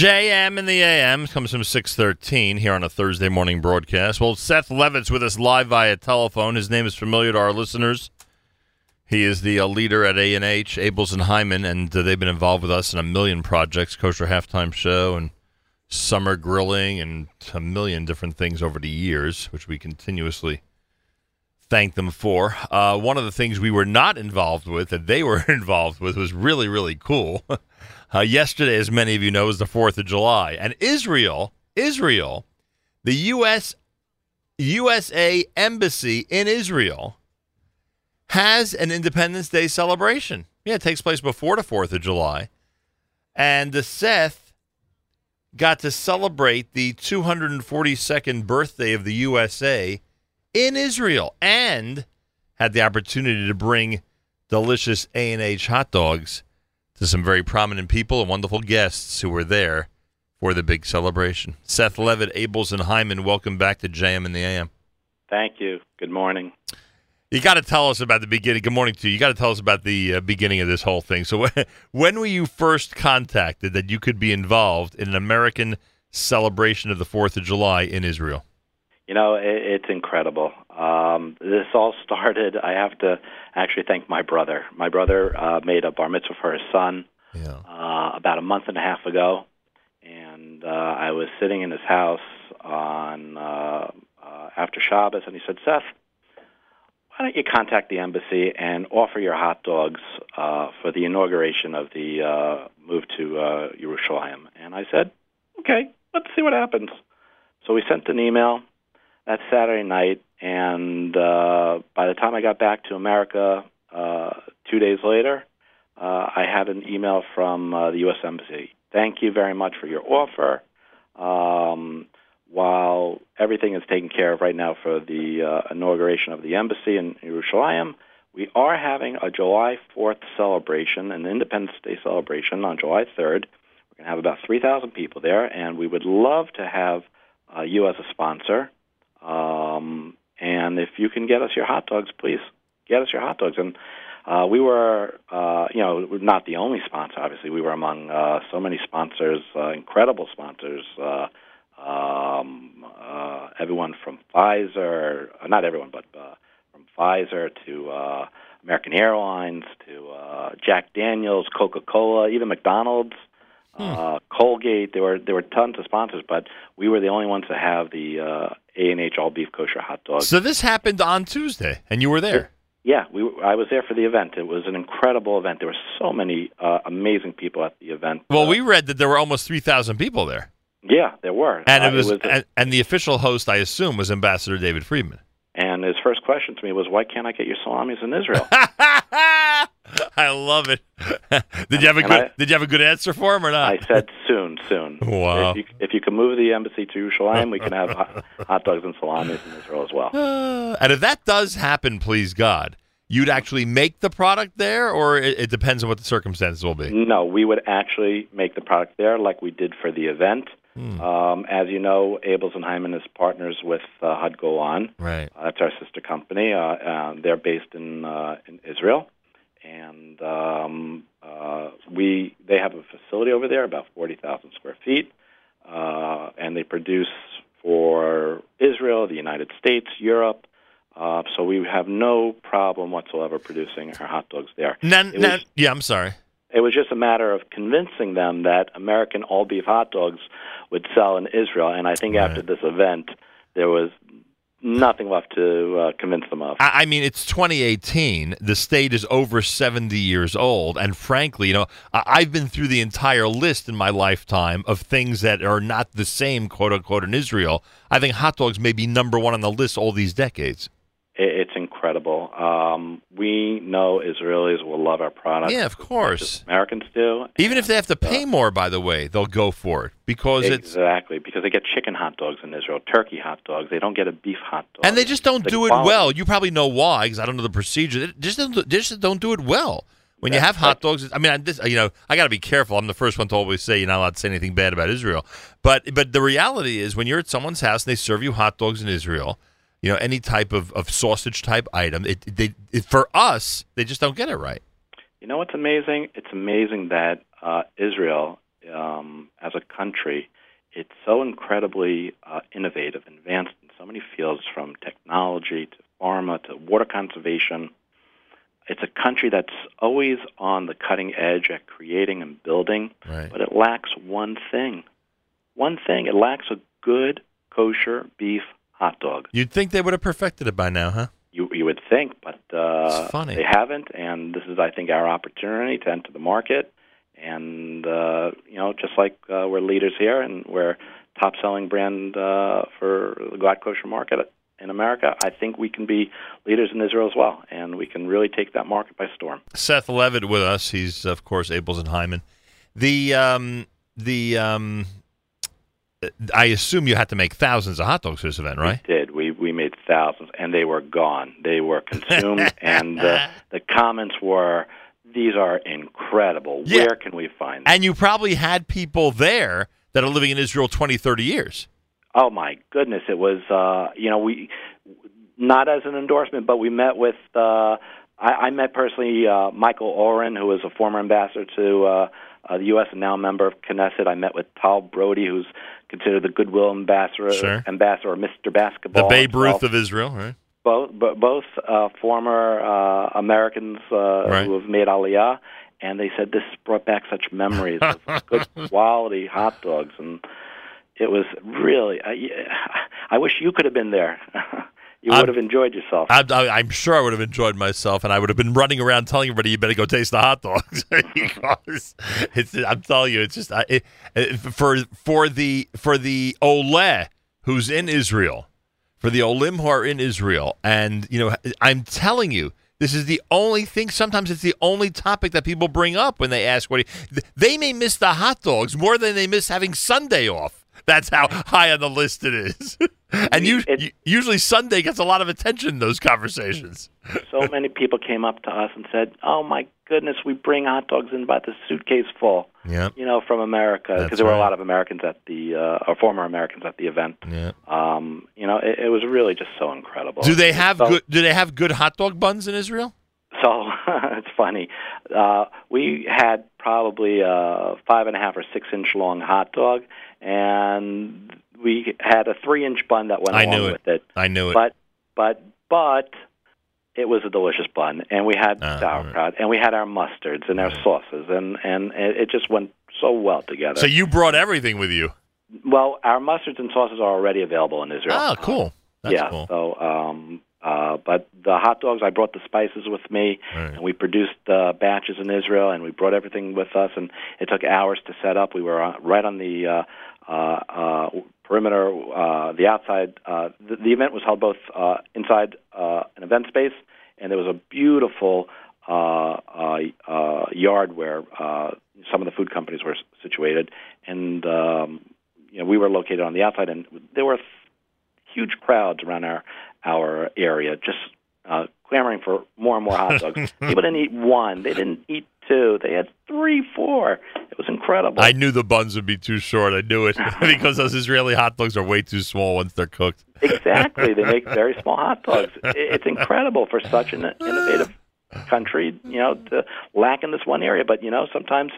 JM in the AM comes from 613 here on a Thursday morning broadcast. Well, Seth Levitt's with us live via telephone. His name is familiar to our listeners. He is the uh, leader at A&H, Abeles and Heymann, and uh, they've been involved with us in a million projects, Kosher Halftime Show and summer grilling and a million different things over the years, which we continuously thank them for. Uh, one of the things we were not involved with that they were involved with was really, really cool. Uh, yesterday, as many of you know, is the 4th of July. And Israel, Israel, the U.S. USA Embassy in Israel has an Independence Day celebration. Yeah, it takes place before the 4th of July. And the Seth got to celebrate the 242nd birthday of the USA in Israel and had the opportunity to bring delicious A&H hot dogs to some very prominent people and wonderful guests who were there for the big celebration. Seth Levitt, Abeles, and Heymann, welcome back to JM and the AM. Thank you. Good morning. You got to tell us about the beginning. Good morning to you. You got to tell us about the uh, beginning of this whole thing. So, when were you first contacted that you could be involved in an American celebration of the Fourth of July in Israel? You know, it, it's incredible. Um, this all started. I have to actually thank my brother. My brother uh, made a bar mitzvah for his son Yeah. uh, about a month and a half ago, and uh, I was sitting in his house on uh, uh, after Shabbos, and he said, "Seth, why don't you contact the embassy and offer your hot dogs uh, for the inauguration of the uh, move to uh, Yerushalayim?" And I said, "Okay, let's see what happens." So we sent an email that Saturday night, and uh, by the time I got back to America uh, two days later, uh, I had an email from uh, the U.S. Embassy. Thank you very much for your offer. Um, while everything is taken care of right now for the uh, inauguration of the embassy in Jerusalem, we are having a July 4th celebration, an Independence Day celebration on July 3rd. We're going to have about 3,000 people there, and we would love to have uh, you as a sponsor. Um, and if you can get us your hot dogs, please get us your hot dogs. And uh, we were, uh, you know, we're not the only sponsor. Obviously, we were among uh, so many sponsors, uh, incredible sponsors. Uh, um, uh, everyone from Pfizer, uh, not everyone, but uh, from Pfizer to uh, American Airlines to uh, Jack Daniels, Coca Cola, even McDonald's, uh, Colgate. There were there were tons of sponsors, but we were the only ones to have the uh, A and H all beef kosher hot dogs. So this happened on Tuesday, and you were there. Yeah, we I was there for the event. It was an incredible event. There were so many uh, amazing people at the event. Well, Uh, we read that there were almost 3,000 people there. yeah, there were, And Uh, it was, uh, and, and the official host, I assume, was Ambassador David Friedman. and his first question to me was, "Why can't I get your salamis in Israel?" I love it. did you have a And good I- Did you have a good answer for him or not? I said, "Soon, soon. Wow. If you, if you can move the embassy to Yerushalayim, we can have hot, hot dogs and salamis in Israel as well." Uh, and if that does happen, please God, you'd actually make the product there, or it, it depends on what the circumstances will be. No, we would actually make the product there, like we did for the event. Hmm. Um, as you know, Abeles and Heymann is partners with uh, Hod Golan. Right. Uh, that's our sister company. Uh, uh, they're based in uh, in Israel, and um, uh, we they have a facility over there, about forty thousand square feet, uh, and they produce for Israel, the United States, Europe. Uh, so we have no problem whatsoever producing our hot dogs there. Now, It now- was- yeah, I'm sorry. It was just a matter of convincing them that American all beef hot dogs would sell in Israel, and I think after this event, there was nothing left to uh, convince them of. I, mean, it's 2018. The state is over 70 years old, and frankly, you know, I, I've been through the entire list in my lifetime of things that are not the same, quote unquote, in Israel. I think hot dogs may be number one on the list all these decades. It, it's incredible. Um, we know Israelis will love our product. Yeah, of course. Americans do. Even if they have to pay more, by the way, they'll go for it because it's Exactly, because they get chicken hot dogs in Israel, turkey hot dogs. They don't get a beef hot dog. and they just don't The do it well. You probably know why because I don't know the procedure. They just don't, they just don't do it well. When you have hot dogs, I mean, I, this, you know, I got to be careful. I'm the first one to always say you're not allowed to say anything bad about Israel. But but the reality is, when you're at someone's house and they serve you hot dogs in Israel, you know, any type of, of sausage type item, it, they it, for us, they just don't get it right. You know what's amazing? It's amazing that uh, Israel, um, as a country, it's so incredibly uh, innovative, advanced in so many fields, from technology to pharma to water conservation. It's a country that's always on the cutting edge at creating and building, Right. but it lacks one thing. One thing. It lacks a good kosher beef hot dog. You'd think they would have perfected it by now, huh? You you would think, but uh, It's funny. they haven't, and this is, I think, our opportunity to enter the market. And uh, you know, just like uh, we're leaders here, and we're top-selling brand uh, for the Glatt Kosher market in America, I think we can be leaders in Israel as well, and we can really take that market by storm. Seth Levitt with us. He's of course Abeles and Heymann. The um, the um, I assume you had to make thousands of hot dogs for this event, right? We did. We we made thousands, and they were gone. They were consumed, and the the comments were, "These are incredible. Yeah. Where can we find them?" And you probably had people there that are living in Israel 20, 30 years. Oh my goodness! It was uh, you know we not as an endorsement, but we met with uh, I, I met personally uh, Michael Oren, who was a former ambassador to uh, uh, the U.S. and now a member of Knesset. I met with Tal Brody, who's considered the goodwill ambassador, Sure. ambassador, or Mr. The Babe. Ruth of Israel, right? both bo- both uh, former uh, Americans uh, Right. who have made Aliyah, and they said this brought back such memories of good quality hot dogs, and it was really. I, I wish you could have been there. you I'm- would have enjoyed yourself. I, I, I'm sure I would have enjoyed myself, and I would have been running around telling everybody, "You better go taste the hot dogs." because it's, I'm telling you, it's just it, it, for for the for the Ole who's in Israel, for the Olim who are in Israel, and you know, I'm telling you. This is the only thing. Sometimes it's the only topic that people bring up when they ask what he, they may miss the hot dogs more than they miss having Sunday off. That's how high on the list it is. and you, It- usually Sunday gets a lot of attention in those conversations. so many people came up to us and said, "Oh my goodness, we bring hot dogs in by the suitcase full." Yeah, You know, from America, because there were right. a lot of Americans at the, uh, or former Americans at the event. yeah. Um, you know, it, it was really just so incredible. Do they have So- good? Do they have good hot dog buns in Israel? So it's funny. Uh, we had probably a five and a half or six inch long hot dog, and we had a three inch bun that went I along knew it. with it. I knew it. But but but it was a delicious bun, and we had Ah, sauerkraut, and we had our mustards and our sauces, and and it it just went so well together. so you brought everything with you. well, our mustards and sauces are already available in Israel. Oh, cool. That's yeah. cool. So, um, uh, but the hot dogs, I brought the spices with me, Right. and we produced uh, batches in Israel, and we brought everything with us, and it took hours to set up. We were on, right on the uh, uh, uh, perimeter, uh, the outside. Uh, the, the event was held both uh, inside uh, an event space, and there was a beautiful uh, uh, uh, yard where uh, some of the food companies were situated, and um, you know we were located on the outside, and there were huge crowds around our our area, just uh, clamoring for more and more hot dogs. People didn't eat one; they didn't eat two; they had three, four. It was incredible. I knew the buns would be too short. I knew it because those Israeli hot dogs are way too small once they're cooked. exactly, they make very small hot dogs. It's incredible for such an innovative country, you know, to lack in this one area. But you know, sometimes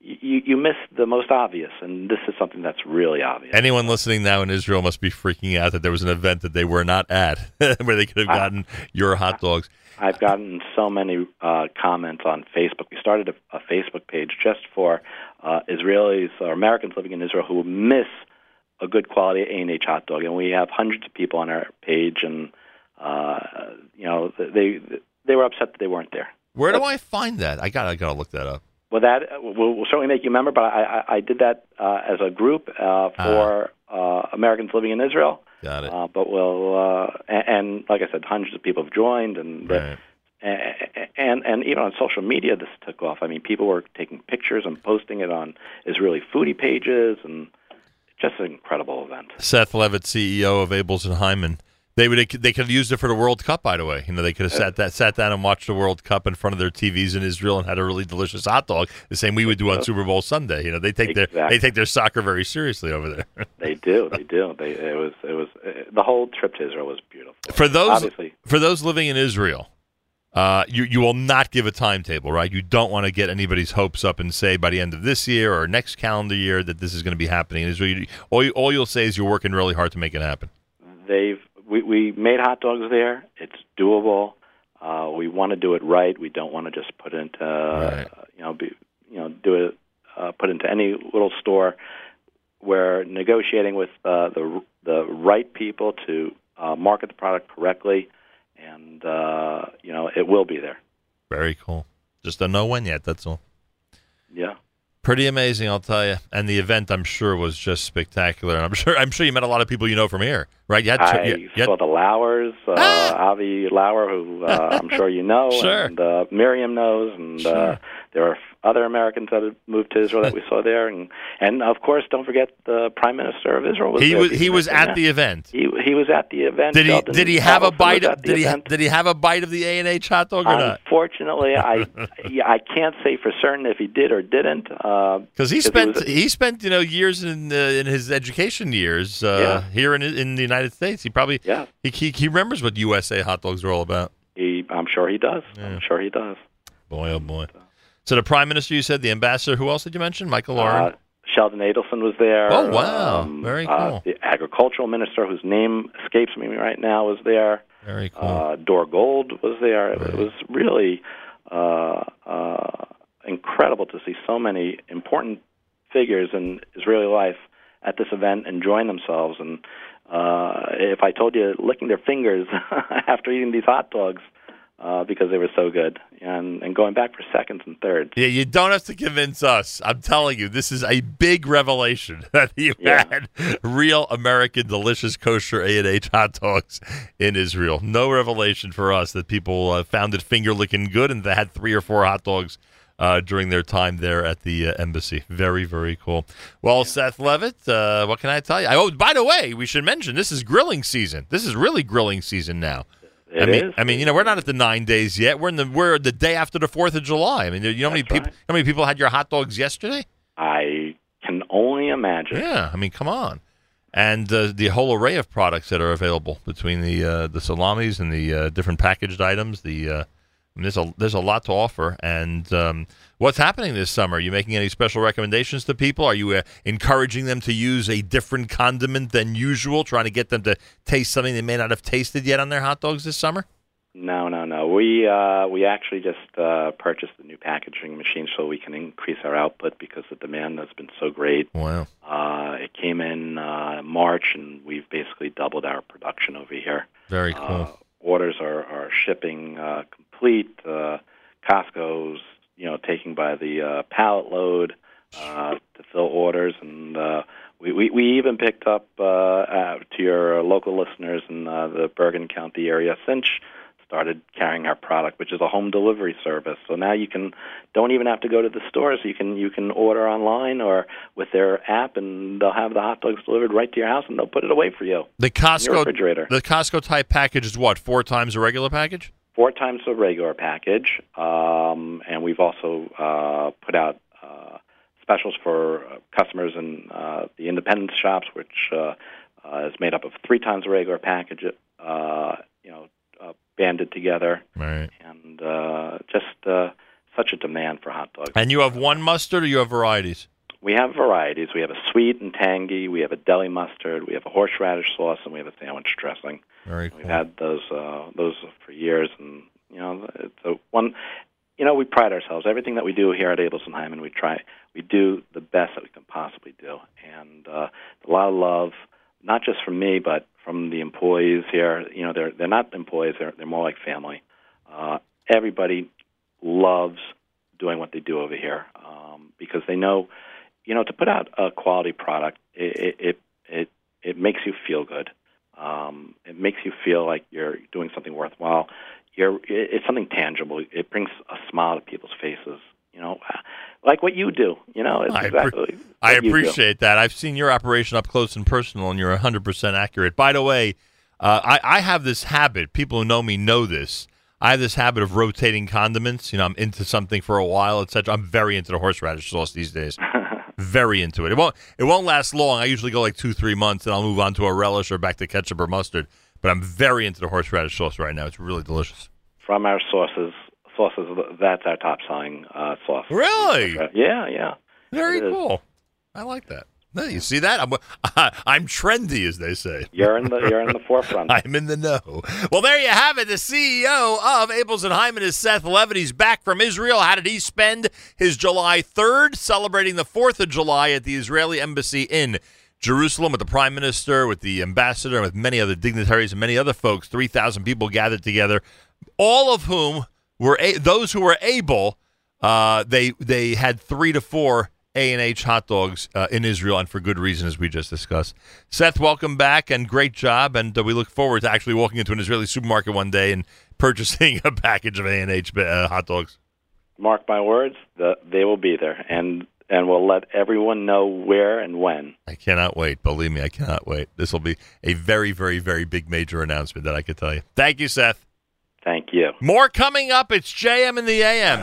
you you miss the most obvious, and this is something that's really obvious. Anyone listening now in Israel must be freaking out that there was an event that they were not at where they could have gotten your hot dogs. I've gotten so many uh, comments on Facebook. We started a, a Facebook page just for uh, Israelis or Americans living in Israel who miss a good quality A&H hot dog, and we have hundreds of people on our page, and uh, you know they they were upset that they weren't there. Where do I find that? I got. I got to look that up. Well, that uh, will, will certainly make you a member, but I, I, I did that uh, as a group uh, for uh, Americans living in Israel. Got it. Uh, but we'll uh, and, and like I said, hundreds of people have joined, and Right. and and even on social media, this took off. I mean, people were taking pictures and posting it on Israeli foodie pages, and just an incredible event. Seth Levitt, CEO of Abeles and Heymann. They would they could have used it for the World Cup. By the way, you know they could have sat that sat down and watched the World Cup in front of their TVs in Israel and had a really delicious hot dog, the same we would do on Super Bowl Sunday. You know they take their they take their soccer very seriously over there. They do, they do. They it was it was uh, the whole trip to Israel was beautiful. for those Obviously, for those living in Israel, Uh, you you will not give a timetable, right? You don't want to get anybody's hopes up and say by the end of this year or next calendar year that this is going to be happening. Is you, all, you, all you'll say is you're working really hard to make it happen. They've we, we made hot dogs there. It's doable. Uh, we want to do it right. We don't want to just put it into Right. uh, you know be, you know do it uh, put into any little store. We're negotiating with uh, the the right people to uh, market the product correctly, and uh, you know it will be there. Very cool. Just don't know when yet. That's all. Yeah. Pretty amazing, I'll tell you. And the event, I'm sure, was just spectacular. And I'm sure, I'm sure you met a lot of people you know from here, right? You had, I you, you saw the Lauers, uh, Ah! Avi Lauer, who uh, I'm sure you know, Sure. and uh, Miriam knows, and uh, Sure. There are other Americans that have moved to Israel that we saw there, and and of course, don't forget the Prime Minister of Israel was he there. was he was at the event. he he was at the event. Did he did he have a bite? Of, the did he event. did he have a bite of the A and H hot dog or not? Unfortunately, I yeah, I can't say for certain if he did or didn't. Uh, Because he 'cause it spent he spent you know years in uh, in his education years uh, here in in the United States. He probably yeah, he, he he remembers what USA hot dogs are all about. he, I'm sure he does. Yeah. I'm sure he does. Boy, oh boy. So the prime minister, you said, the ambassador. Who else did you mention? Michael Oren. Uh, Sheldon Adelson was there. Oh, wow. Um, Very uh, cool. the agricultural minister, whose name escapes me right now, was there. Very cool. Uh, Dore Gold was there. It, was really uh, uh, incredible to see so many important figures in Israeli life at this event enjoying themselves. And uh, if I told you licking their fingers after eating these hot dogs uh, because they were so good, and, and going back for seconds and thirds. Yeah, you don't have to convince us. I'm telling you, this is a big revelation that you Yeah. had real American delicious kosher A and H hot dogs in Israel. No revelation for us that people uh, found it finger licking good and they had three or four hot dogs uh, during their time there at the uh, embassy. Very, very cool. Well, Seth Levitt, uh, what can I tell you? I, oh, by the way, we should mention this is grilling season. This is really grilling season now. It I mean, is. I mean, you know, we're not at the nine days yet. We're in the we're the day after the Fourth of July. I mean, you know how many That's people right. how many people had your hot dogs yesterday? I can only imagine. Yeah, I mean, come on, and uh, the whole array of products that are available between the uh, the salamis and the uh, different packaged items. The there's a there's a lot to offer. And um, what's happening this summer? Are you making any special recommendations to people? Are you uh, encouraging them to use a different condiment than usual, trying to get them to taste something they may not have tasted yet on their hot dogs this summer? No, no, no. We uh, we actually just uh, purchased a new packaging machine so we can increase our output because the demand has been so great. Wow. Uh, it came in uh, March, and we've basically doubled our production over here. Very cool. Uh, orders are are shipping uh, complete. Uh, Costco's you know taking by the uh, pallet load uh, to fill orders, and uh, we, we we even picked up uh, uh, to your local listeners in uh, the Bergen County area. Cinch started carrying our product, which is a home delivery service. So now you can don't even have to go to the stores. You can you can order online or with their app, and they'll have the hot dogs delivered right to your house, and they'll put it away for you. The Costco refrigerator. the Costco type package is what four times a regular package. Four times the regular package, um, and we've also uh, put out uh, specials for uh, customers in uh, the independent shops, which uh, uh, is made up of three times the regular package, uh, you know, uh, banded together, Right. and uh, just uh, such a demand for hot dogs. And you have one mustard, or you have varieties? We have varieties. We have a sweet and tangy. We have a deli mustard. We have a horseradish sauce, and we have a sandwich dressing. Very We've had those uh, those for years, and you know, it's a one. You know, we pride ourselves. Everything that we do here at Abelson Heymann, we try, we do the best that we can possibly do, and uh, a lot of love, not just from me, but from the employees here. You know, they're they're not employees; they're they're more like family. Uh, everybody loves doing what they do over here um, because they know, you know, to put out a quality product, it it it it makes you feel good. Um, it makes you feel like you're doing something worthwhile. You're it's something tangible. It brings a smile to people's faces. You know, like what you do. You know, it's I exactly. I you do. appreciate that. I've seen your operation up close and personal, and you're 100% accurate. By the way, uh, I, I have this habit. People who know me know this. I have this habit of rotating condiments. You know, I'm into something for a while, etc. I'm very into the horseradish sauce these days. Very into it. It won't. It won't last long. I usually go like two, three months, and I'll move on to a relish or back to ketchup or mustard. But I'm very into the horseradish sauce right now. It's really delicious. from our sources. sauces that's our top selling uh, sauce. Really? Yeah, yeah. Very cool. I like that. No, you see that? I'm I'm trendy, as they say. You're in the you're in the forefront. I'm in the know. Well, there you have it. The CEO of Abeles and Heymann is Seth Levitt. He's back from Israel. How did he spend his July 3rd, celebrating the 4th of July at the Israeli embassy in Jerusalem with the prime minister, with the ambassador, and with many other dignitaries and many other folks? Three thousand people gathered together, all of whom were a- those who were able. Uh, they they had three to four a and H hot dogs uh, in Israel, and for good reason, as we just discussed. Seth, welcome back, and great job. And uh, we look forward to actually walking into an Israeli supermarket one day and purchasing a package of A and H uh, hot dogs. Mark my words, the, they will be there, and and we'll let everyone know where and when. I cannot wait. Believe me, I cannot wait. This will be a very, very, very big major announcement that I can tell you. Thank you, Seth. Thank you. More coming up. It's JM in the AM.